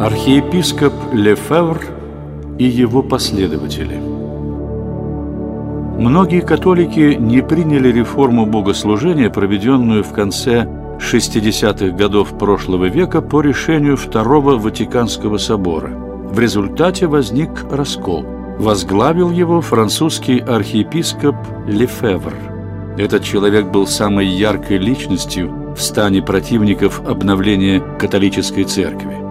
Архиепископ Лефевр и его последователи Многие католики не приняли реформу богослужения, проведенную в конце 60-х годов прошлого века по решению Второго Ватиканского собора. В результате возник раскол. Возглавил его французский архиепископ Лефевр. Этот человек был самой яркой личностью в стане противников обновления католической церкви.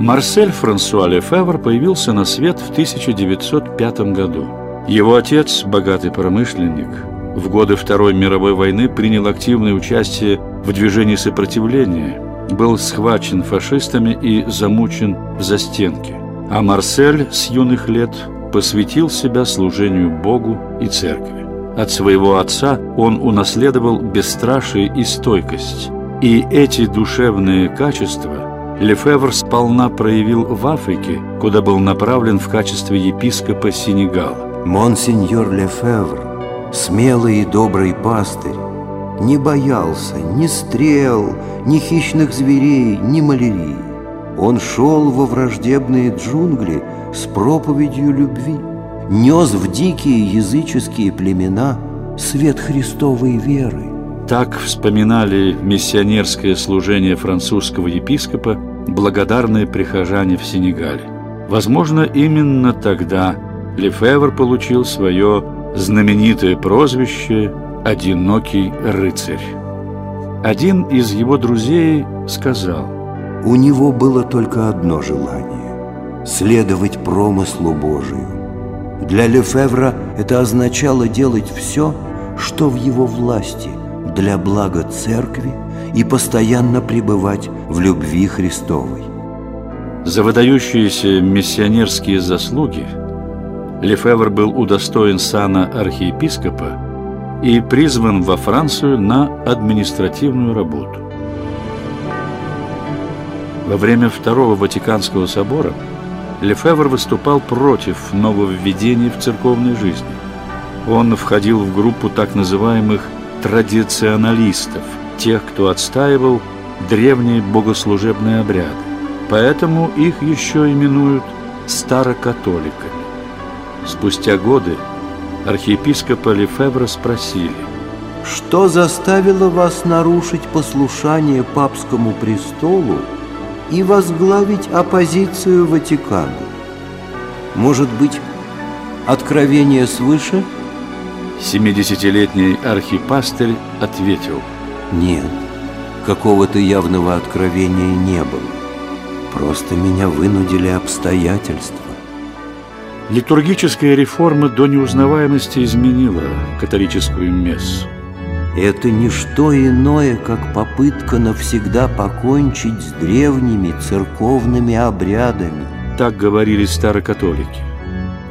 Марсель Франсуа Лефевр появился на свет в 1905 году. Его отец, богатый промышленник, в годы Второй мировой войны принял активное участие в движении сопротивления, был схвачен фашистами и замучен в застенке. А Марсель с юных лет посвятил себя служению Богу и церкви. От своего отца он унаследовал бесстрашие и стойкость. И эти душевные качества Лефевр сполна проявил в Африке, куда был направлен в качестве епископа Сенегала. Монсеньор Лефевр смелый и добрый пастырь, не боялся ни стрел, ни хищных зверей, ни малярии. Он шел во враждебные джунгли с проповедью любви, нес в дикие языческие племена свет Христовой веры. Так вспоминали миссионерское служение французского епископа благодарные прихожане в Сенегале. Возможно, именно тогда Лефевр получил свое знаменитое прозвище «Одинокий рыцарь». Один из его друзей сказал, «У него было только одно желание – следовать промыслу Божию. Для Лефевра это означало делать все, что в его власти для блага церкви и постоянно пребывать в любви Христовой. За выдающиеся миссионерские заслуги – Лефевр был удостоен сана архиепископа и призван во Францию на административную работу. Во время Второго Ватиканского собора Лефевр выступал против нововведений в церковной жизни. Он входил в группу так называемых традиционалистов, тех, кто отстаивал древние богослужебные обряды. Поэтому их еще именуют старокатоликами. Спустя годы архиепископа Лефевра спросили, «Что заставило вас нарушить послушание папскому престолу и возглавить оппозицию Ватикану? Может быть, откровение свыше?» 70-летний архипастырь ответил, «Нет, какого-то явного откровения не было. Просто меня вынудили обстоятельства. Литургическая реформа до неузнаваемости изменила католическую мессу. Это не что иное, как попытка навсегда покончить с древними церковными обрядами. Так говорили старокатолики.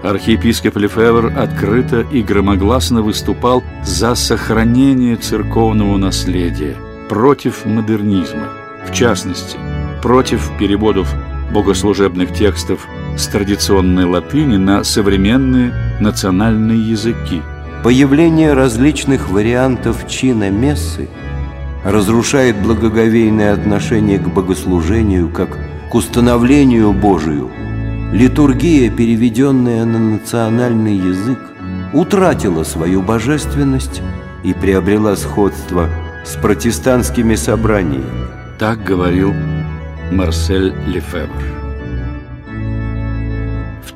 Архиепископ Лефевр открыто и громогласно выступал за сохранение церковного наследия, против модернизма, в частности, против переводов богослужебных текстов с традиционной латыни на современные национальные языки. Появление различных вариантов чина мессы разрушает благоговейное отношение к богослужению как к установлению Божию. Литургия, переведенная на национальный язык, утратила свою божественность и приобрела сходство с протестантскими собраниями. Так говорил Марсель Лефевр.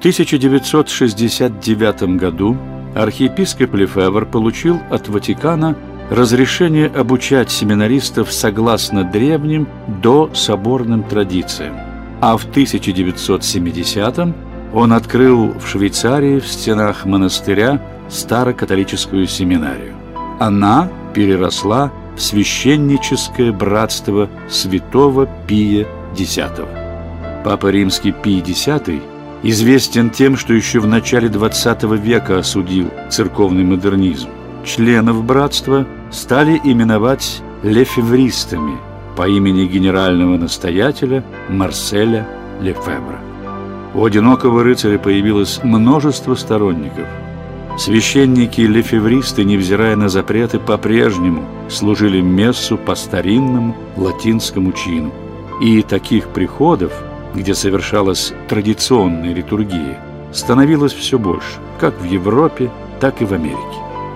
1969 году архиепископ Лефевр получил от Ватикана разрешение обучать семинаристов согласно древним до соборным традициям. А в 1970 он открыл в Швейцарии в стенах монастыря старокатолическую семинарию. Она переросла в священническое братство святого Пия X. Папа Римский Пий X известен тем, что еще в начале XX века осудил церковный модернизм. Членов братства стали именовать лефевристами по имени генерального настоятеля Марселя Лефевра. У одинокого рыцаря появилось множество сторонников. Священники-лефевристы, невзирая на запреты, по-прежнему служили мессу по старинному латинскому чину. И таких приходов – где совершалась традиционная литургия, становилось все больше, как в Европе, так и в Америке.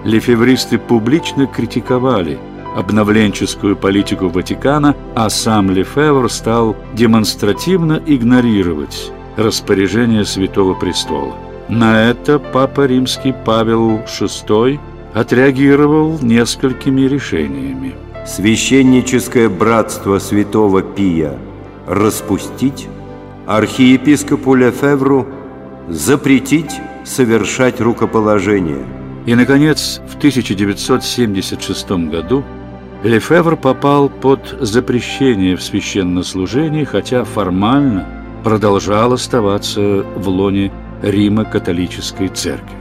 Лефевристы публично критиковали обновленческую политику Ватикана, а сам Лефевр стал демонстративно игнорировать распоряжение Святого Престола. На это Папа Римский Павел VI отреагировал несколькими решениями. Священническое братство святого Пия распустить, архиепископу Лефевру запретить совершать рукоположение. И, наконец, в 1976 году Лефевр попал под запрещение в священнослужении, хотя формально продолжал оставаться в лоне Рима католической церкви.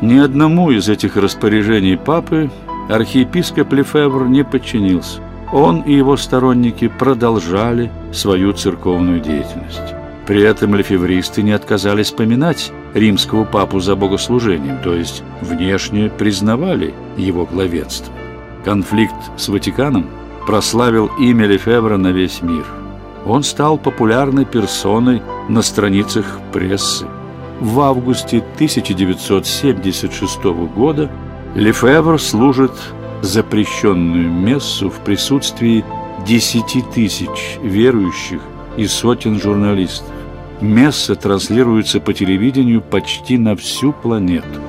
Ни одному из этих распоряжений папы архиепископ Лефевр не подчинился. Он и его сторонники продолжали свою церковную деятельность. При этом лефевристы не отказались поминать римского папу за богослужением, то есть внешне признавали его главенство. Конфликт с Ватиканом прославил имя Лефевра на весь мир. Он стал популярной персоной на страницах прессы. В августе 1976 года Лефевр служит запрещенную мессу в присутствии 10 тысяч верующих и сотен журналистов. Месса транслируется по телевидению почти на всю планету.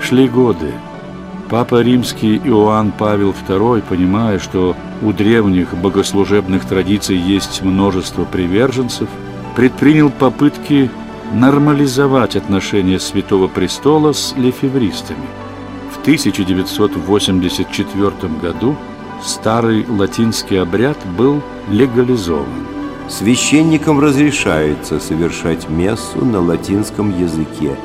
Шли годы. Папа Римский Иоанн Павел II, понимая, что у древних богослужебных традиций есть множество приверженцев, предпринял попытки нормализовать отношения Святого Престола с лефевристами. В 1984 году старый латинский обряд был легализован. Священникам разрешается совершать мессу на латинском языке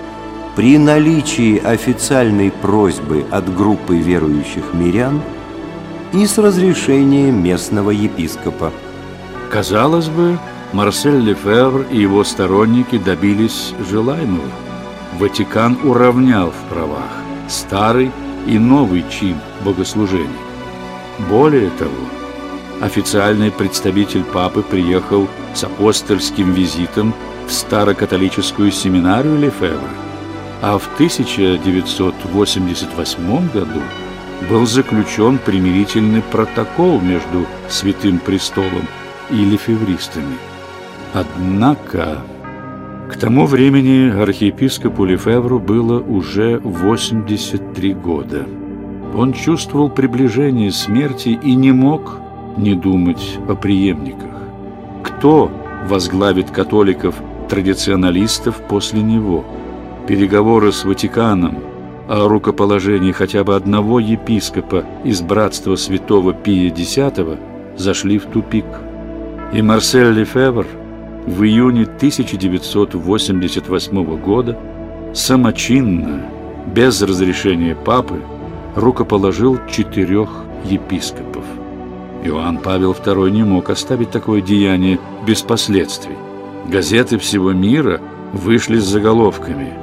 при наличии официальной просьбы от группы верующих мирян и с разрешения местного епископа. Казалось бы, Марсель Лефевр и его сторонники добились желаемого. Ватикан уравнял в правах старый и новый чин богослужения. Более того, официальный представитель папы приехал с апостольским визитом в старокатолическую семинарию Лефевра, а в 1988 году был заключен примирительный протокол между Святым Престолом и лефевристами. Однако к тому времени архиепископу Лефевру было уже 83 года. Он чувствовал приближение смерти и не мог не думать о преемниках. Кто возглавит католиков-традиционалистов после него? Переговоры с Ватиканом о рукоположении хотя бы одного епископа из братства святого Пия X зашли в тупик. И Марсель Лефевр в июне 1988 года самочинно, без разрешения папы, рукоположил четырех епископов. Иоанн Павел II не мог оставить такое деяние без последствий. Газеты всего мира вышли с заголовками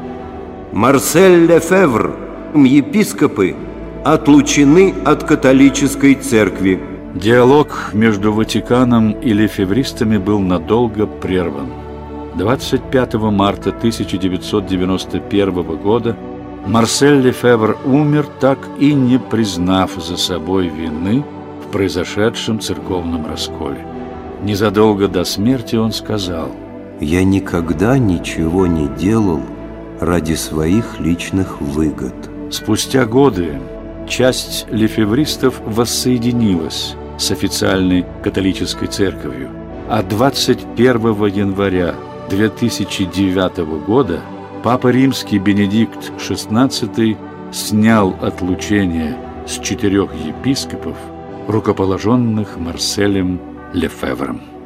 «Марсель Лефевр, епископы, отлучены от католической церкви». Диалог между Ватиканом и лефевристами был надолго прерван. 25 марта 1991 года Марсель Лефевр умер, так и не признав за собой вины – в произошедшем церковном расколе. Незадолго до смерти он сказал «Я никогда ничего не делал ради своих личных выгод». Спустя годы часть лефевристов воссоединилась с официальной католической церковью, а 21 января 2009 года Папа Римский Бенедикт XVI снял отлучение с четырех епископов – рукоположенных Марселем Лефевром.